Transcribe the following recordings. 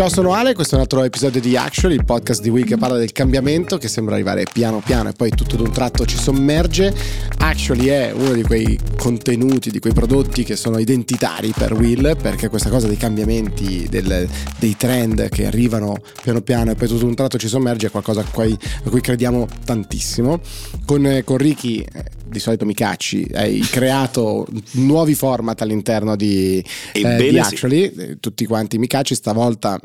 Ciao, sono Ale, questo è un altro episodio di Actually, il podcast di Will che parla del cambiamento che sembra arrivare piano piano e poi tutto d'un tratto ci sommerge. Actually è uno di quei contenuti, di quei prodotti che sono identitari per Will perché questa cosa dei cambiamenti, del, dei trend che arrivano piano piano e poi tutto d'un tratto ci sommerge è qualcosa a cui, a cui crediamo tantissimo. Con, con Ricky eh, di solito mi cacci, hai creato nuovi format all'interno di, eh, di Actually, sì. tutti quanti mi cacci, stavolta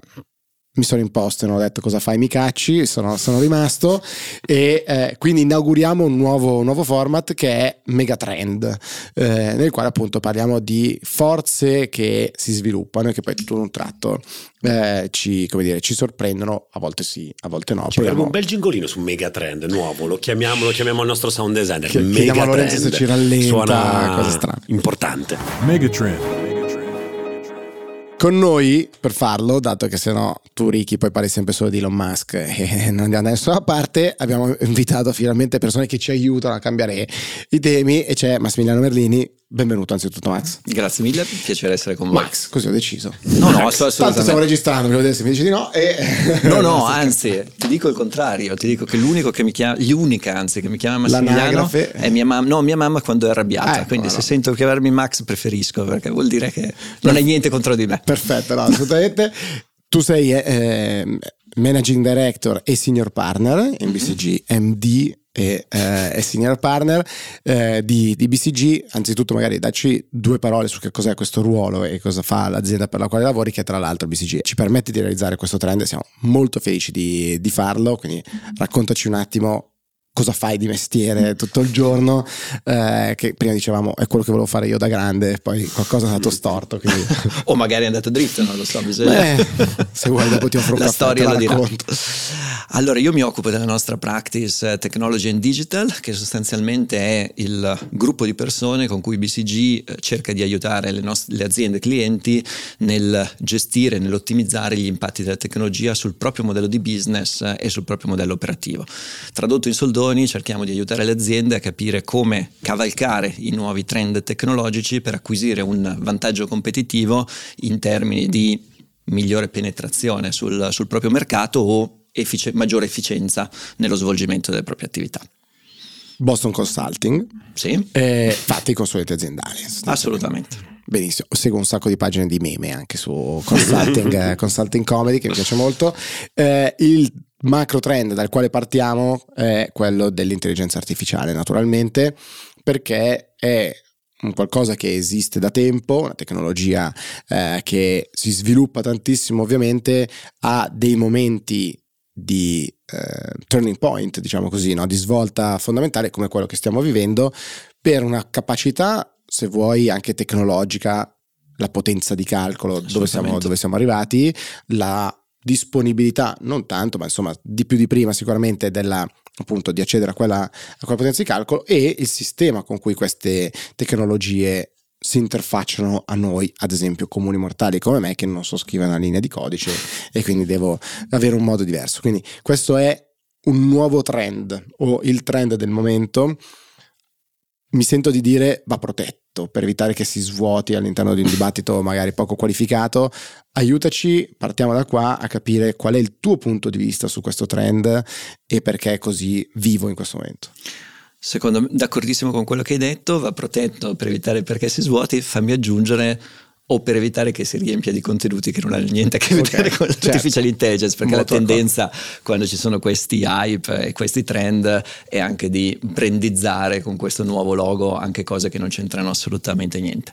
mi sono imposto e non ho detto cosa fai mi cacci, sono, sono rimasto e eh, quindi inauguriamo un nuovo, un nuovo, format che è Megatrend, eh, nel quale appunto parliamo di forze che si sviluppano e che poi tutto un tratto eh, ci, dire, ci, sorprendono, a volte sì, a volte no. Ci un bel gingolino su Megatrend nuovo, lo chiamiamo, lo chiamiamo il nostro sound designer. Che, chiediamo a Lorenzo se ci rallenta, Suona cosa strana. Importante. Megatrend. Con noi, per farlo, dato che se no tu Ricky poi parli sempre solo di Elon Musk e non andiamo da nessuna parte, abbiamo invitato finalmente persone che ci aiutano a cambiare i temi e c'è Massimiliano Merlini, Benvenuto anzitutto Max. Grazie mille, piacere essere con voi. Max, così ho deciso. No, no, assolutamente. Tanto stiamo registrando, volevo vedere se mi dici di no. E... No, no, anzi, ti dico il contrario, ti dico che l'unico che mi chiama, l'unica anzi che mi chiama Massimiliano è mia mamma, no, mia mamma quando è arrabbiata, ecco, quindi no. se sento chiamarmi Max preferisco perché vuol dire che non hai niente contro di me. Perfetto, no, assolutamente. tu sei eh, Managing Director e Senior Partner in BCG MD e, eh, e senior partner eh, di, di, BCG. Anzitutto, magari dacci due parole su che cos'è questo ruolo e cosa fa l'azienda per la quale lavori, che tra l'altro BCG ci permette di realizzare questo trend. Siamo molto felici di, di farlo. Quindi raccontaci un attimo cosa fai di mestiere tutto il giorno, eh, che prima dicevamo è quello che volevo fare io da grande, poi qualcosa è andato storto. Quindi... o magari è andato dritto, non lo so. Bisogna... Beh, se vuoi dopo ti offro un la caffè, storia lo dirà. Allora, io mi occupo della nostra practice eh, Technology and Digital, che sostanzialmente è il gruppo di persone con cui BCG eh, cerca di aiutare le, nostre, le aziende clienti nel gestire, nell'ottimizzare gli impatti della tecnologia sul proprio modello di business eh, e sul proprio modello operativo. Tradotto in soldoni, soldoni cerchiamo di aiutare le aziende a capire come cavalcare i nuovi trend tecnologici per acquisire un vantaggio competitivo in termini di migliore penetrazione sul, sul proprio mercato o effic- maggiore efficienza nello svolgimento delle proprie attività. Boston Consulting. Sì. Eh, fatti i consulenti aziendali. Assolutamente. Benissimo, seguo un sacco di pagine di meme anche su consulting, consulting comedy che mi piace molto. Eh, il macro trend dal quale partiamo è quello dell'intelligenza artificiale, naturalmente, perché è un qualcosa che esiste da tempo, una tecnologia eh, che si sviluppa tantissimo, ovviamente ha dei momenti di eh, turning point, diciamo così, no? di svolta fondamentale come quello che stiamo vivendo, per una capacità, se vuoi, anche tecnologica, la potenza di calcolo, dove siamo, dove siamo arrivati, la disponibilità, non tanto, ma insomma di più di prima sicuramente della appunto di accedere a quella, a quella potenza di calcolo e il sistema con cui queste tecnologie si interfacciano a noi, ad esempio comuni mortali come me che non so scrivere una linea di codice e quindi devo avere un modo diverso. Quindi questo è un nuovo trend o il trend del momento. Mi sento di dire va protetto per evitare che si svuoti all'interno di un dibattito magari poco qualificato, aiutaci, partiamo da qua a capire qual è il tuo punto di vista su questo trend e perché è così vivo in questo momento. Secondo me, d'accordissimo con quello che hai detto, va protetto per evitare perché si svuoti, fammi aggiungere o per evitare che si riempia di contenuti che non hanno niente a che vedere okay, con l'artificial certo. intelligence, perché Molto la tendenza d'accordo. quando ci sono questi hype e questi trend è anche di brandizzare con questo nuovo logo anche cose che non c'entrano assolutamente niente.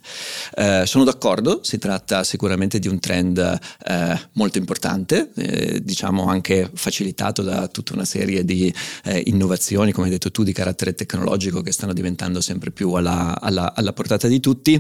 Eh, sono d'accordo, si tratta sicuramente di un trend eh, molto importante, eh, diciamo anche facilitato da tutta una serie di eh, innovazioni, come hai detto tu, di carattere tecnologico che stanno diventando sempre più alla, alla, alla portata di tutti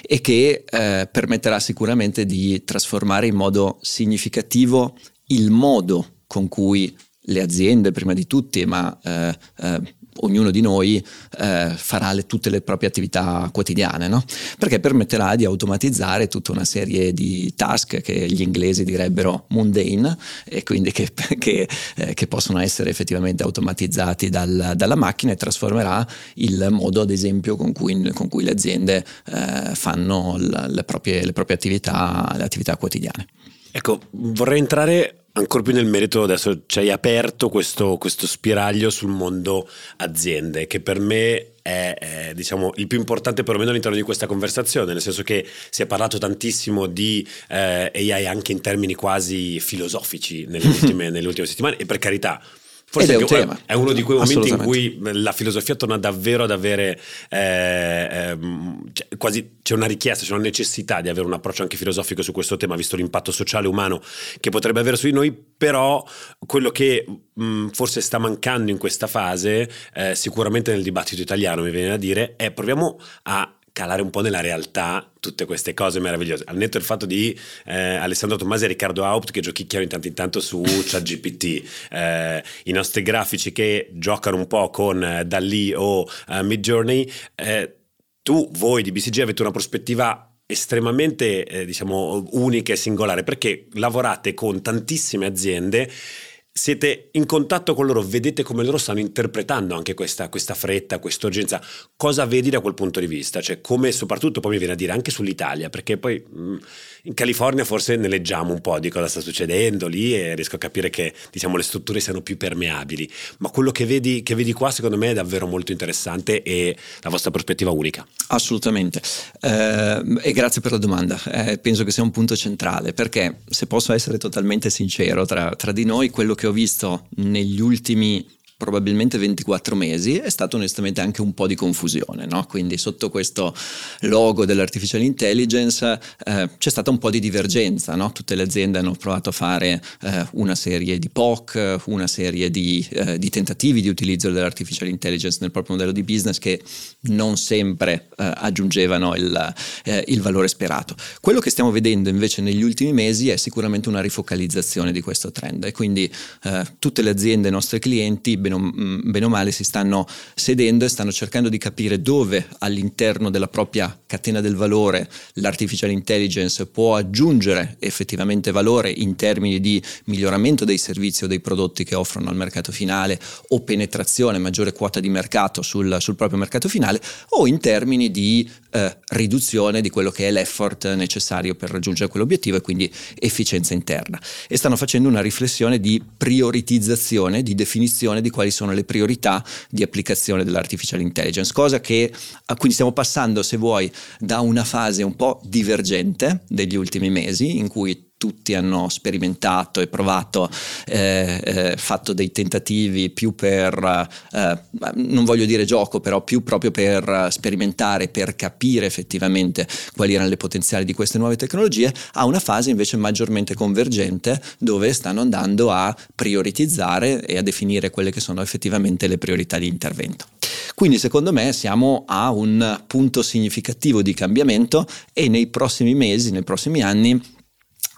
e che eh, permetterà sicuramente di trasformare in modo significativo il modo con cui le aziende, prima di tutti, ma eh, eh, ognuno di noi eh, farà le, tutte le proprie attività quotidiane, no? perché permetterà di automatizzare tutta una serie di task che gli inglesi direbbero mundane e quindi che, che, eh, che possono essere effettivamente automatizzati dal, dalla macchina e trasformerà il modo ad esempio con cui, con cui le aziende eh, fanno le proprie, le proprie attività, le attività quotidiane. Ecco, vorrei entrare ancora più nel merito, adesso ci hai aperto questo, questo spiraglio sul mondo aziende, che per me è, è diciamo, il più importante perlomeno all'interno di questa conversazione, nel senso che si è parlato tantissimo di eh, AI anche in termini quasi filosofici nelle ultime, nelle ultime settimane e per carità Forse è, un è, uno di quei momenti in cui la filosofia torna davvero ad avere eh, eh, quasi c'è una richiesta, c'è una necessità di avere un approccio anche filosofico su questo tema, visto l'impatto sociale umano che potrebbe avere su di noi, però quello che mh, forse sta mancando in questa fase, eh, sicuramente nel dibattito italiano mi viene da dire, è proviamo a calare un po' nella realtà tutte queste cose meravigliose. Al netto del fatto di eh, Alessandro Tommasi e Riccardo Haupt che giochicchiano intanto intanto su ChatGPT, eh, i nostri grafici che giocano un po' con eh, Dalì o uh, Midjourney, eh, tu, voi di BCG avete una prospettiva estremamente eh, diciamo unica e singolare perché lavorate con tantissime aziende siete in contatto con loro, vedete come loro stanno interpretando anche questa, questa fretta, questa urgenza. Cosa vedi da quel punto di vista? Cioè, come soprattutto poi mi viene a dire anche sull'Italia, perché poi mh, mm, in California forse ne leggiamo un po' di cosa sta succedendo lì e riesco a capire che diciamo, le strutture siano più permeabili, ma quello che vedi, che vedi qua secondo me è davvero molto interessante e la vostra prospettiva unica. Assolutamente, eh, e grazie per la domanda, eh, penso che sia un punto centrale perché se posso essere totalmente sincero tra, tra di noi, quello che ho visto negli ultimi probabilmente 24 mesi, è stato onestamente anche un po' di confusione, no? quindi sotto questo logo dell'artificial intelligence eh, c'è stata un po' di divergenza, no? tutte le aziende hanno provato a fare eh, una serie di POC, una serie di, eh, di, tentativi di utilizzo dell'artificial intelligence nel proprio modello di business che non sempre eh, aggiungevano il, eh, il valore sperato. Quello che stiamo vedendo invece negli ultimi mesi è sicuramente una rifocalizzazione di questo trend e quindi eh, tutte le aziende, i nostri clienti, bene o, bene o male si stanno sedendo e stanno cercando di capire dove all'interno della propria catena del valore l'artificial intelligence può aggiungere effettivamente valore in termini di miglioramento dei servizi o dei prodotti che offrono al mercato finale o penetrazione, maggiore quota di mercato sul, sul proprio mercato finale o in termini di eh, riduzione di quello che è l'effort necessario per raggiungere quell'obiettivo e quindi efficienza interna. E stanno facendo una riflessione di prioritizzazione, di definizione di quali sono le priorità di applicazione dell'artificial intelligence, cosa che quindi stiamo passando, se vuoi, da una fase un po' divergente degli ultimi mesi in cui tutti hanno sperimentato e provato, eh, eh, fatto dei tentativi più per, eh, non voglio dire gioco, però più proprio per sperimentare, per capire effettivamente quali erano le potenziali di queste nuove tecnologie, a una fase invece maggiormente convergente dove stanno andando a prioritizzare e a definire quelle che sono effettivamente le priorità di intervento. Quindi secondo me siamo a un punto significativo di cambiamento e nei prossimi mesi, nei prossimi anni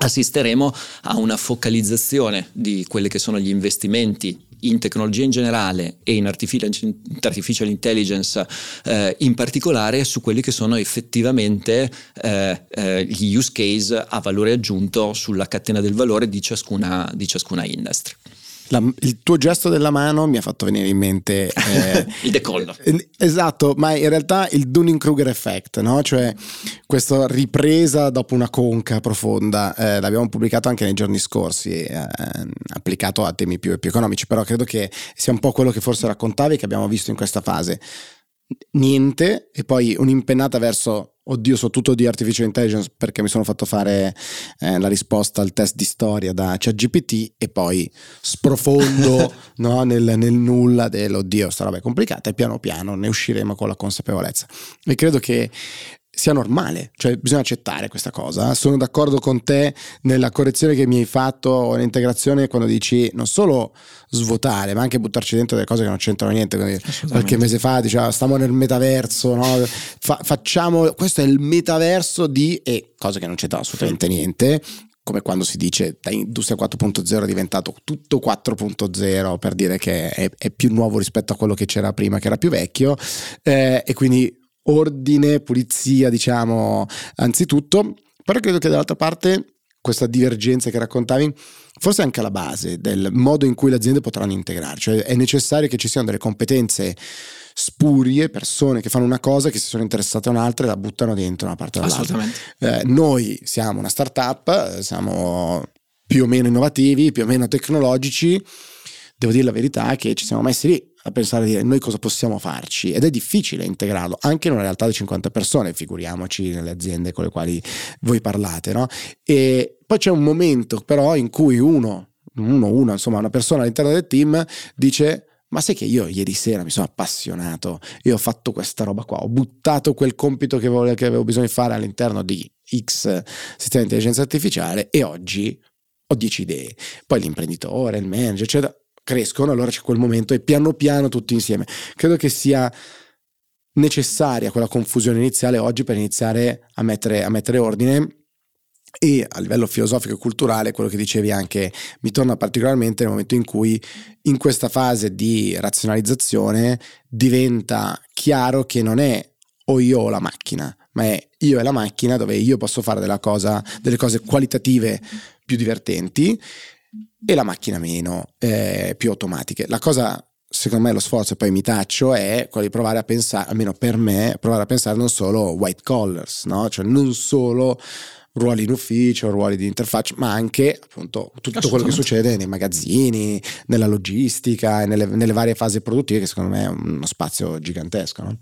assisteremo a una focalizzazione di quelli che sono gli investimenti in tecnologia in generale e in artificial intelligence eh, in particolare su quelli che sono effettivamente eh, eh, gli use case a valore aggiunto sulla catena del valore di ciascuna, di ciascuna industria. La, il tuo gesto della mano mi ha fatto venire in mente eh, il decollo. Eh, esatto, ma in realtà il Dunning-Kruger effect, no? cioè questa ripresa dopo una conca profonda. Eh, l'abbiamo pubblicato anche nei giorni scorsi, eh, applicato a temi più, più economici, però credo che sia un po' quello che forse raccontavi che abbiamo visto in questa fase. Niente e poi un'impennata verso Oddio, so tutto di artificial intelligence perché mi sono fatto fare eh, la risposta al test di storia da ChatGPT e poi sprofondo no, nel, nel, nulla dell'oddio, sta roba è complicata e piano piano ne usciremo con la consapevolezza. E credo che sia normale, cioè bisogna accettare questa cosa. Sono d'accordo con te nella correzione che mi hai fatto, l'integrazione quando dici non solo svuotare, ma anche buttarci dentro delle cose che non c'entrano niente. Qualche mese fa diceva stiamo nel metaverso, no? Fa, facciamo, questo è il metaverso di, e cose che non c'entrano assolutamente niente, come quando si dice da industria 4.0 è diventato tutto 4.0 per dire che è, è, più nuovo rispetto a quello che c'era prima che era più vecchio eh, e quindi ordine, pulizia, diciamo, anzitutto, però credo che dall'altra parte questa divergenza che raccontavi forse anche alla base del modo in cui le aziende potranno integrare, cioè è necessario che ci siano delle competenze spurie, persone che fanno una cosa, che si sono interessate a un'altra e la buttano dentro una parte dall'altra. Eh, noi siamo una startup, siamo più o meno innovativi, più o meno tecnologici. Devo dire la verità che ci siamo messi lì a pensare dire noi cosa possiamo farci ed è difficile integrarlo anche in una realtà di 50 persone, figuriamoci nelle aziende con le quali voi parlate, no? E poi c'è un momento però in cui uno, uno, una, insomma una persona all'interno del team dice ma sai che io ieri sera mi sono appassionato e ho fatto questa roba qua, ho buttato quel compito che, volevo, che avevo bisogno di fare all'interno di X sistema di intelligenza artificiale e oggi ho 10 idee. Poi l'imprenditore, il manager, eccetera, crescono, allora c'è quel momento e piano piano tutti insieme. Credo che sia necessaria quella confusione iniziale oggi per iniziare a mettere, a mettere ordine e a livello filosofico e culturale quello che dicevi anche mi torna particolarmente nel momento in cui in questa fase di razionalizzazione diventa chiaro che non è o io o la macchina ma è io e la macchina dove io posso fare cosa, delle cose qualitative più divertenti e la macchina meno, eh, più automatiche. La cosa secondo me lo sforzo, e poi mi taccio, è quello di provare a pensare, almeno per me, provare a pensare non solo white collars, no? cioè non solo ruoli in ufficio, ruoli di interfaccia, ma anche appunto tutto quello che succede nei magazzini, nella logistica e nelle, nelle, varie fasi produttive, che secondo me è uno spazio gigantesco. No?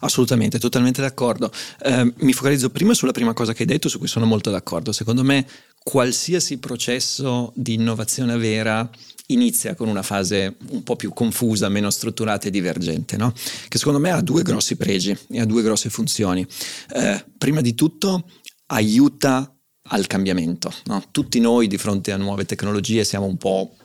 Assolutamente, totalmente d'accordo. Eh, mi focalizzo prima sulla prima cosa che hai detto, su cui sono molto d'accordo. Secondo me qualsiasi processo di innovazione vera inizia con una fase un po' più confusa, meno strutturata e divergente, no? che secondo me ha due grossi pregi e ha due grosse funzioni. Eh, prima di tutto aiuta al cambiamento. No? Tutti noi di fronte a nuove tecnologie siamo un po'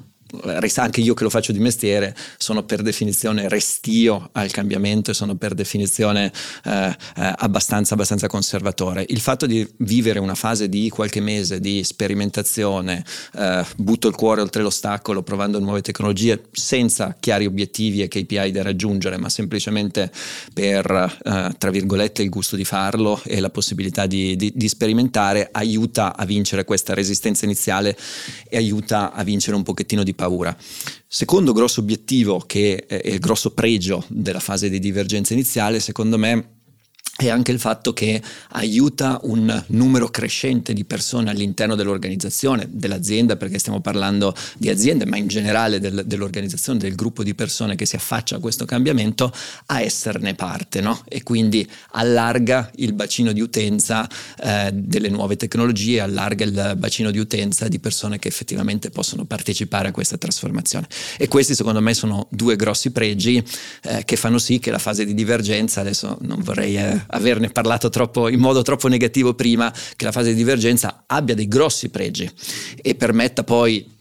anche io che lo faccio di mestiere, sono per definizione restio al cambiamento e sono per definizione eh, eh, abbastanza, abbastanza conservatore. Il fatto di vivere una fase di qualche mese di sperimentazione, eh, butto il cuore oltre l'ostacolo, provando nuove tecnologie senza chiari obiettivi e KPI da raggiungere, ma semplicemente per, eh, tra virgolette, il gusto di farlo e la possibilità di, di, di sperimentare, aiuta a vincere questa resistenza iniziale e aiuta a vincere un pochettino di paura. Secondo grosso obiettivo, che è il grosso pregio della fase di divergenza iniziale, secondo me e anche il fatto che aiuta un numero crescente di persone all'interno dell'organizzazione, dell'azienda, perché stiamo parlando di aziende, ma in generale del, dell'organizzazione, del gruppo di persone che si affaccia a questo cambiamento, a esserne parte no? e quindi allarga il bacino di utenza eh, delle nuove tecnologie, allarga il bacino di utenza di persone che effettivamente possono partecipare a questa trasformazione. E questi secondo me sono due grossi pregi eh, che fanno sì che la fase di divergenza, adesso non vorrei... Eh, averne parlato troppo, in modo troppo negativo prima, che la fase di divergenza abbia dei grossi pregi e permetta poi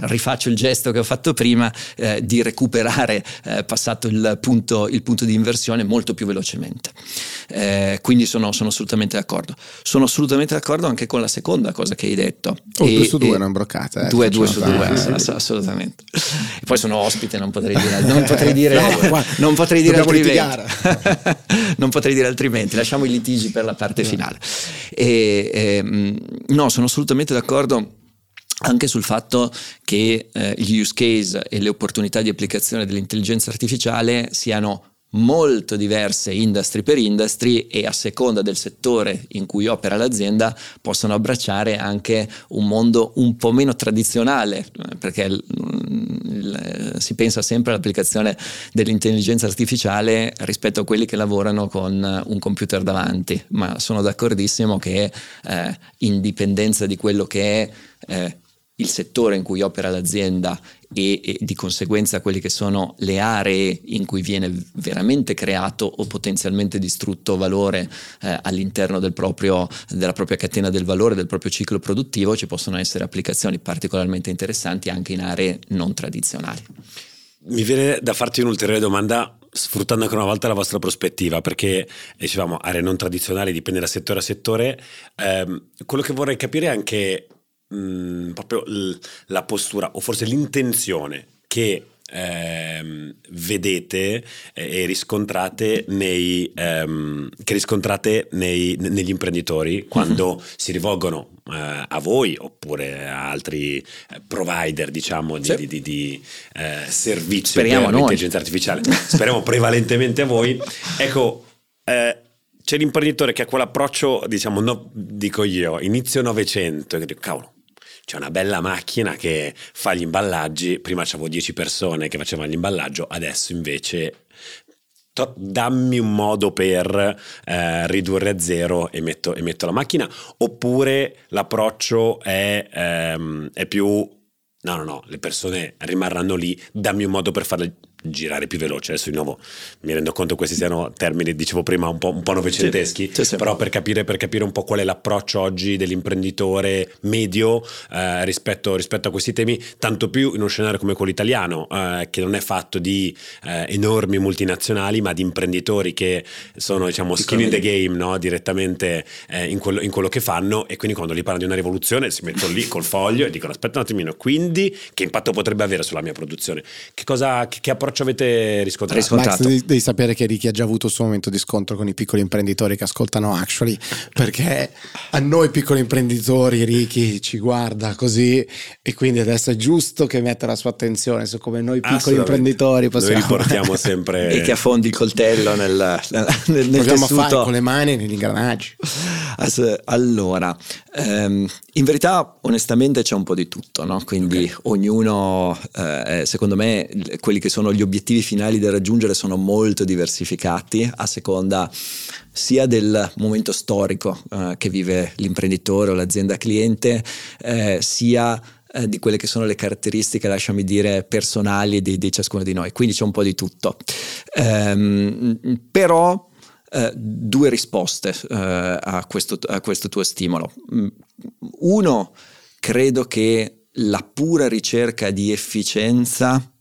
rifaccio il gesto che ho fatto prima eh, di recuperare eh, passato il punto, il punto, di inversione molto più velocemente. Eh, quindi sono, sono, assolutamente d'accordo. Sono assolutamente d'accordo anche con la seconda cosa che hai detto. Oh, e, due su due è una broccata 2 due, su due assolutamente. E poi sono ospite non potrei dire non potrei dire, no, non potrei dire altrimenti. non potrei dire altrimenti lasciamo i litigi per la parte finale. E, ehm, no sono assolutamente d'accordo anche sul fatto che eh, gli use case e le opportunità di applicazione dell'intelligenza artificiale siano molto diverse industry per industry e a seconda del settore in cui opera l'azienda possono abbracciare anche un mondo un po' meno tradizionale perché il, il, si pensa sempre all'applicazione dell'intelligenza artificiale rispetto a quelli che lavorano con un computer davanti ma sono d'accordissimo che eh, in di quello che è eh, il settore in cui opera l'azienda e, e, di conseguenza quelle che sono le aree in cui viene veramente creato o potenzialmente distrutto valore eh, all'interno del proprio, della propria catena del valore, del proprio ciclo produttivo, ci possono essere applicazioni particolarmente interessanti anche in aree non tradizionali. Mi viene da farti un'ulteriore domanda sfruttando ancora una volta la vostra prospettiva, perché dicevamo aree non tradizionali, dipende da settore a settore. Eh, quello che vorrei capire è anche mh, mm, proprio l- la postura o forse l'intenzione che ehm, vedete e riscontrate nei, ehm, che riscontrate nei, negli imprenditori quando mm-hmm. si rivolgono eh, a voi oppure a altri eh, provider diciamo di, sì. di, di, di eh, servizi Speriamo per l'intelligenza artificiale speriamo prevalentemente a voi ecco eh, c'è l'imprenditore che ha quell'approccio diciamo no, dico io inizio novecento che dico cavolo c'è una bella macchina che fa gli imballaggi. Prima c'avevo 10 persone che facevano l'imballaggio, adesso invece to- dammi un modo per eh, ridurre a zero e metto, e metto, la macchina. Oppure l'approccio è, ehm, è più no, no, no, le persone rimarranno lì, dammi un modo per farle girare più veloce. Adesso di nuovo mi rendo conto che questi siano termini, dicevo prima, un po', un po novecenteschi, sì, sì, però per capire, per capire, un po' qual è l'approccio oggi dell'imprenditore medio eh, rispetto, rispetto, a questi temi, tanto più in uno scenario come quello italiano, eh, che non è fatto di eh, enormi multinazionali, ma di imprenditori che sono diciamo skin in the game no? direttamente eh, in quello, in, quello, che fanno e quindi quando li parlano di una rivoluzione si mettono lì col foglio e dicono aspetta un attimino, quindi che impatto potrebbe avere sulla mia produzione? Che, cosa, che, che approccio approccio avete riscontrato? riscontrato. Max, devi, devi, sapere che Ricky ha già avuto il suo momento di scontro con i piccoli imprenditori che ascoltano Actually, perché a noi piccoli imprenditori Ricky ci guarda così e quindi adesso è giusto che metta la sua attenzione su come noi piccoli imprenditori possiamo... Noi riportiamo sempre... e che affondi il coltello nel, nel, nel Proviamo tessuto. a fare con le mani negli ingranaggi. Allora, ehm, in verità onestamente c'è un po' di tutto, no? quindi okay. ognuno, eh, secondo me, quelli che sono gli obiettivi finali da raggiungere sono molto diversificati a seconda sia del momento storico eh, che vive l'imprenditore o l'azienda cliente, eh, sia eh, di quelle che sono le caratteristiche, lasciami dire, personali di, di ciascuno di noi. Quindi c'è un po' di tutto. Ehm, però eh, due risposte eh, a, questo, a, questo, tuo stimolo. Mm, uno, credo che la pura ricerca di efficienza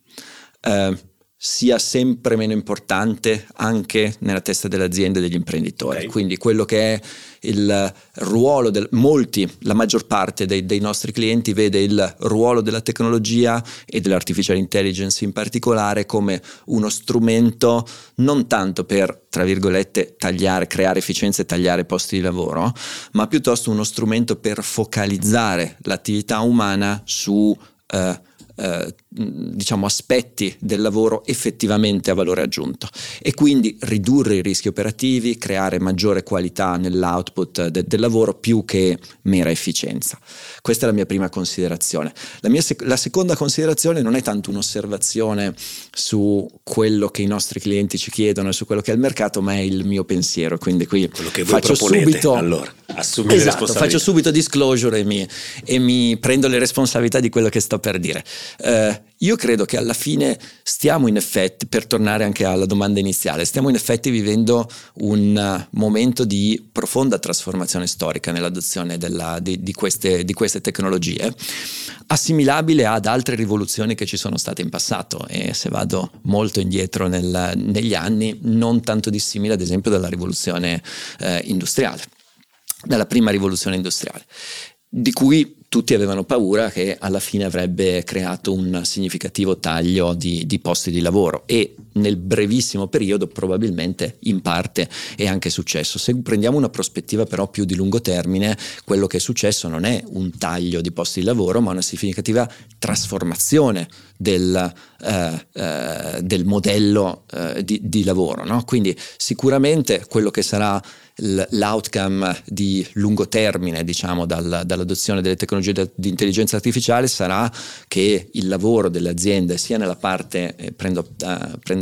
eh, sia sempre meno importante anche nella testa dell'azienda e degli imprenditori. Okay. Quindi quello che è il ruolo del molti, la maggior parte dei, dei, nostri clienti vede il ruolo della tecnologia e dell'artificial intelligence in particolare come uno strumento non tanto per, tra virgolette, tagliare, creare efficienza e tagliare posti di lavoro, ma piuttosto uno strumento per focalizzare l'attività umana su eh, eh, diciamo aspetti del lavoro effettivamente a valore aggiunto e quindi ridurre i rischi operativi, creare maggiore qualità nell'output de- del lavoro più che mera efficienza. Questa è la mia prima considerazione. La, mia sec- la seconda considerazione non è tanto un'osservazione su quello che i nostri clienti ci chiedono e su quello che è il mercato, ma è il mio pensiero. Quindi qui faccio subito allora, esatto, faccio subito disclosure e mi, e mi, prendo le responsabilità di quello che sto per dire. Uh, io credo che alla fine stiamo in effetti, per tornare anche alla domanda iniziale, stiamo in effetti vivendo un momento di profonda trasformazione storica nell'adozione della, di, di, queste, di, queste, tecnologie, assimilabile ad altre rivoluzioni che ci sono state in passato. E se vado molto indietro nel, negli anni, non tanto dissimile ad esempio dalla rivoluzione eh, industriale, dalla prima rivoluzione industriale di cui tutti avevano paura che alla fine avrebbe creato un significativo taglio di, di, posti di lavoro. E nel brevissimo periodo probabilmente in parte è anche successo. Se prendiamo una prospettiva però più di lungo termine, quello che è successo non è un taglio di posti di lavoro, ma una significativa trasformazione del, eh, eh, del modello eh, di, di, lavoro. No? Quindi sicuramente quello che sarà l'outcome di lungo termine, diciamo, dal, dall'adozione delle tecnologie di intelligenza artificiale sarà che il lavoro delle aziende, sia nella parte, eh, prendo,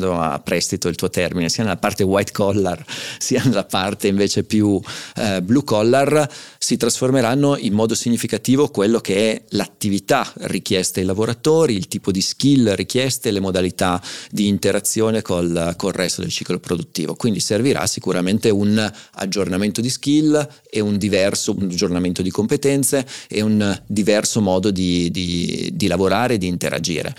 prendo, a prestito il tuo termine, sia nella parte white collar, sia nella parte invece più uh, blue collar, si trasformeranno in modo significativo quello che è l'attività richiesta ai lavoratori, il tipo di skill richieste, le modalità di interazione col, col resto del ciclo produttivo. Quindi servirà sicuramente un aggiornamento di skill e un diverso un aggiornamento di competenze e un diverso modo di, di, di lavorare e di interagire.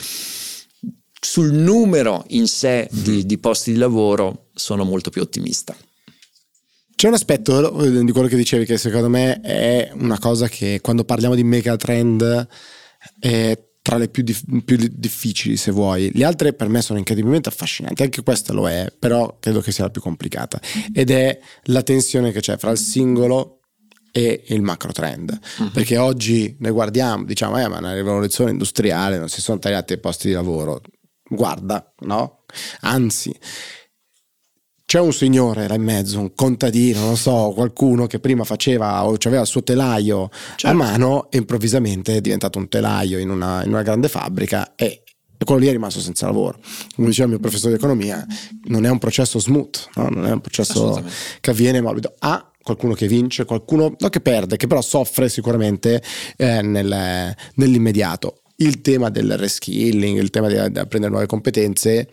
Sul numero in sé di, di posti di lavoro sono molto più ottimista. C'è un aspetto eh, di quello che dicevi che secondo me è una cosa che quando parliamo di megatrend eh, tra le più, dif- più, difficili se vuoi. Le altre per me sono incredibilmente affascinanti, anche questa lo è, però credo che sia la più complicata. Ed è la tensione che c'è fra il singolo e il macro trend. Uh-huh. Perché oggi ne guardiamo, diciamo, eh, ma una rivoluzione industriale, non si sono tagliati i posti di lavoro. Guarda, no? Anzi, c'è un signore là in mezzo, un contadino, non so, qualcuno che prima faceva o aveva il suo telaio certo. a mano e improvvisamente è diventato un telaio in una, in una grande fabbrica e quello lì è rimasto senza lavoro. Come diceva il mio professore di economia, non è un processo smooth, no? non è un processo che avviene morbido. Ha qualcuno che vince, qualcuno no, che perde, che però soffre sicuramente eh, nel, nell'immediato. Il tema del reskilling, il tema di, apprendere nuove competenze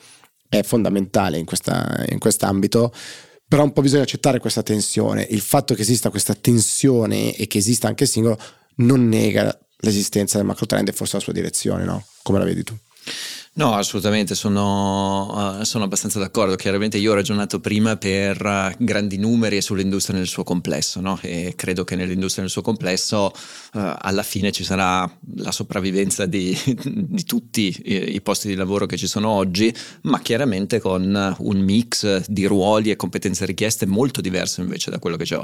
è fondamentale in, questa, in quest'ambito però un po' bisogna accettare questa tensione. Il fatto che esista questa tensione e che esista anche il singolo non nega l'esistenza del macro trend e forse la sua direzione, no? Come la vedi tu? No, assolutamente, sono, uh, sono, abbastanza d'accordo. Chiaramente io ho ragionato prima per uh, grandi numeri e sull'industria nel suo complesso, no? e credo che nell'industria nel suo complesso uh, alla fine ci sarà la sopravvivenza di, di tutti i, i, posti di lavoro che ci sono oggi, ma chiaramente con un mix di ruoli e competenze richieste molto diverso invece da quello che c'è,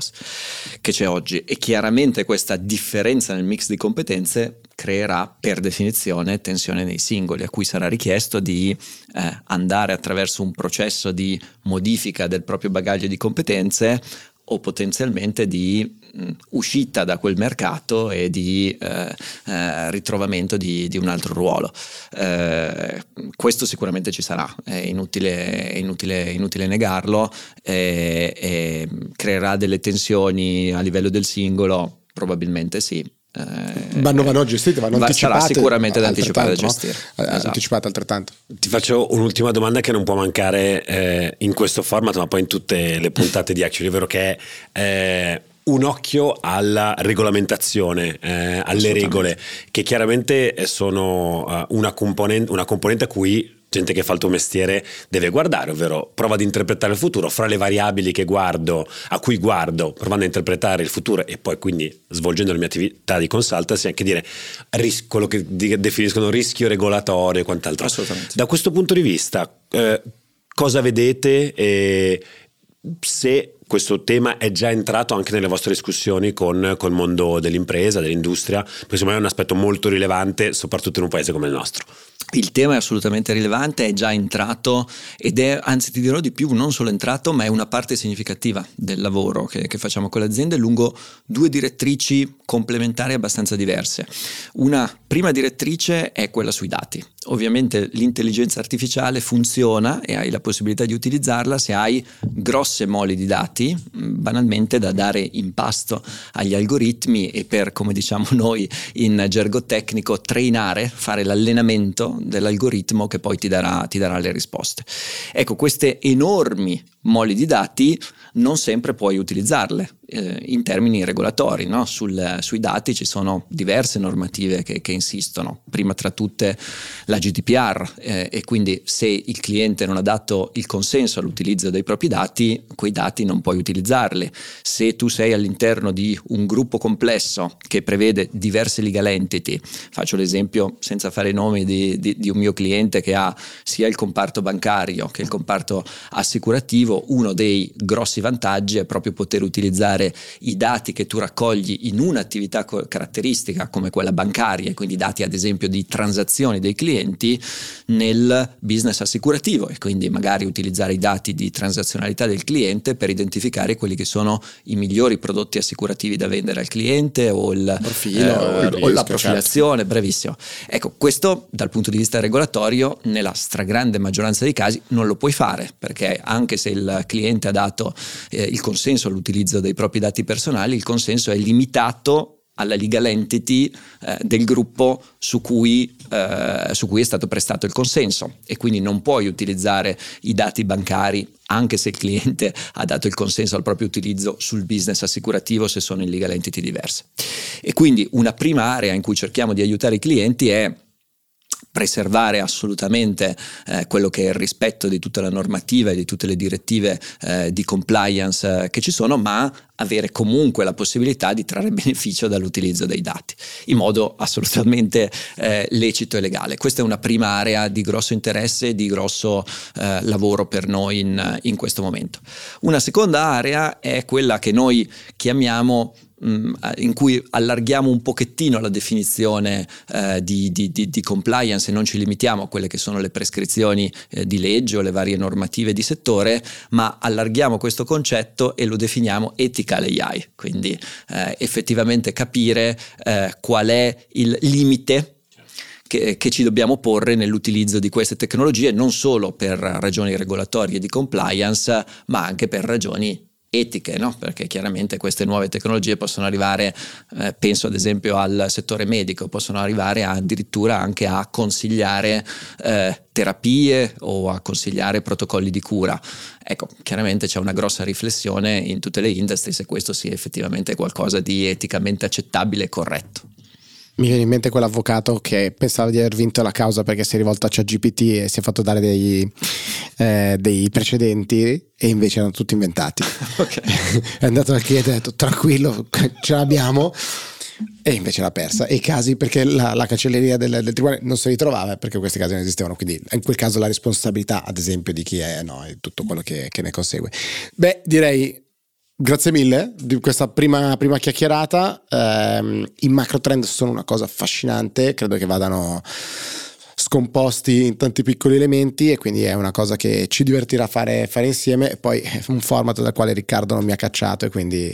che c'è oggi. E chiaramente questa differenza nel mix di competenze creerà per definizione tensione nei singoli, a cui sarà richiesto di eh, andare attraverso un processo di modifica del proprio bagaglio di competenze o potenzialmente di mh, uscita da quel mercato e di eh, eh, ritrovamento di, di, un altro ruolo. Eh, questo sicuramente ci sarà, è inutile, è inutile, inutile negarlo, creerà delle tensioni a livello del singolo, probabilmente sì, eh, vanno, vanno gestite, vanno va, anticipate. Sarà sicuramente da anticipare da gestire. No? Eh, esatto. Anticipate altrettanto. Ti faccio un'ultima domanda che non può mancare eh, in questo format, ma poi in tutte le puntate di Actually, ovvero che è eh, un occhio alla regolamentazione, eh, alle regole, che chiaramente sono uh, una, componente, una componente a cui gente che fa il tuo mestiere deve guardare, ovvero prova ad interpretare il futuro fra le variabili che guardo, a cui guardo, provando a interpretare il futuro e poi quindi svolgendo la mia attività di consultancy anche dire ris- quello che definiscono rischio regolatorio e quant'altro. Assolutamente. Da questo punto di vista, eh, cosa vedete e se questo tema è già entrato anche nelle vostre discussioni con, con il mondo dell'impresa, dell'industria, perché secondo me è un aspetto molto rilevante, soprattutto in un paese come il nostro. Il tema è assolutamente rilevante, è già entrato ed è, anzi ti dirò di più, non solo entrato, ma è una parte significativa del lavoro che, che facciamo con le aziende lungo due direttrici complementari abbastanza diverse. Una prima direttrice è quella sui dati. Ovviamente l'intelligenza artificiale funziona e hai la possibilità di utilizzarla se hai grosse mole di dati, banalmente da dare in pasto agli algoritmi e per, come diciamo noi in gergo tecnico, trainare, fare l'allenamento dell'algoritmo che poi ti darà, ti darà le risposte. Ecco, queste enormi moli di dati non sempre puoi utilizzarle eh, in termini regolatori. No? Sul, sui dati ci sono diverse normative che, che insistono, prima tra tutte la GDPR eh, e quindi se il cliente non ha dato il consenso all'utilizzo dei propri dati, quei dati non puoi utilizzarli. Se tu sei all'interno di un gruppo complesso che prevede diverse legal entity, faccio l'esempio senza fare nomi di, di, di un mio cliente che ha sia il comparto bancario che il comparto assicurativo, uno dei grossi vantaggi è proprio poter utilizzare i dati che tu raccogli in un'attività caratteristica come quella bancaria, quindi dati ad esempio di transazioni dei clienti nel business assicurativo e quindi magari utilizzare i dati di transazionalità del cliente per identificare quelli che sono i migliori prodotti assicurativi da vendere al cliente o, il, Profilo, eh, o, rischio, o la profilazione, certo. brevissimo. Ecco, questo dal punto di vista regolatorio nella stragrande maggioranza dei casi non lo puoi fare perché anche se il cliente ha dato eh, il consenso all'utilizzo dei propri dati personali, il consenso è limitato alla legal entity eh, del gruppo su cui, eh, su cui, è stato prestato il consenso e quindi non puoi utilizzare i dati bancari anche se il cliente ha dato il consenso al proprio utilizzo sul business assicurativo se sono in legal entity diverse. E quindi una prima area in cui cerchiamo di aiutare i clienti è preservare assolutamente eh, quello che è il rispetto di tutta la normativa e di tutte le direttive eh, di compliance eh, che ci sono, ma avere comunque la possibilità di trarre beneficio dall'utilizzo dei dati in modo assolutamente eh, lecito e legale. Questa è una prima area di grosso interesse e di grosso eh, lavoro per noi in, in questo momento. Una seconda area è quella che noi chiamiamo in cui allarghiamo un pochettino la definizione eh, di, di, di, di, compliance e non ci limitiamo a quelle che sono le prescrizioni eh, di legge o le varie normative di settore, ma allarghiamo questo concetto e lo definiamo ethical AI, quindi eh, effettivamente capire eh, qual è il limite che, che, ci dobbiamo porre nell'utilizzo di queste tecnologie, non solo per ragioni regolatorie di compliance, ma anche per ragioni etiche, no? perché chiaramente queste nuove tecnologie possono arrivare, eh, penso ad esempio al settore medico, possono arrivare addirittura anche a consigliare eh, terapie o a consigliare protocolli di cura. Ecco, chiaramente c'è una grossa riflessione in tutte le industrie se questo sia effettivamente qualcosa di eticamente accettabile e corretto. Mi viene in mente quell'avvocato che pensava di aver vinto la causa perché si è rivolto a ChatGPT e si è fatto dare dei, eh, dei precedenti e invece erano tutti inventati. Okay. è andato al cliente e ha detto tranquillo, ce l'abbiamo e invece l'ha persa. E i casi perché la, la cancelleria del, del, tribunale non si ritrovava perché questi casi non esistevano. Quindi in quel caso la responsabilità, ad esempio, di chi è, no, è tutto quello che, che ne consegue. Beh, direi Grazie mille di questa prima, prima chiacchierata. Eh, I macro trend sono una cosa affascinante, credo che vadano scomposti in tanti piccoli elementi e quindi è una cosa che ci divertirà fare, fare insieme. E poi è un format dal quale Riccardo non mi ha cacciato e quindi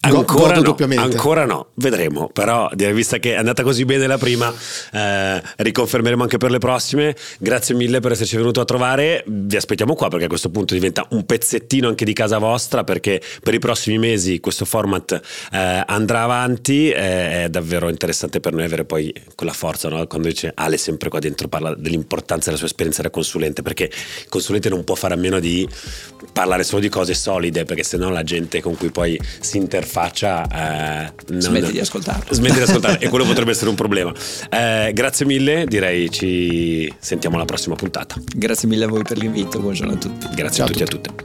Ancora no, ancora no, vedremo, però vista che è andata così bene la prima, eh, riconfermeremo anche per le prossime. Grazie mille per esserci venuto a trovare, vi aspettiamo qua perché a questo punto diventa un pezzettino anche di casa vostra perché per i prossimi mesi questo format eh, andrà avanti, eh, è davvero interessante per noi avere poi quella forza, no? quando dice Ale sempre qua dentro parla dell'importanza della sua esperienza da consulente, perché il consulente non può fare a meno di parlare solo di cose solide, perché sennò la gente con cui poi si interessa l'interfaccia eh, non, smetti di ascoltarlo. smetti di ascoltarlo e quello potrebbe essere un problema. Eh, grazie mille direi ci sentiamo alla prossima puntata. Grazie mille a voi per l'invito buongiorno a tutti. Grazie Ciao a tutti e a tutte.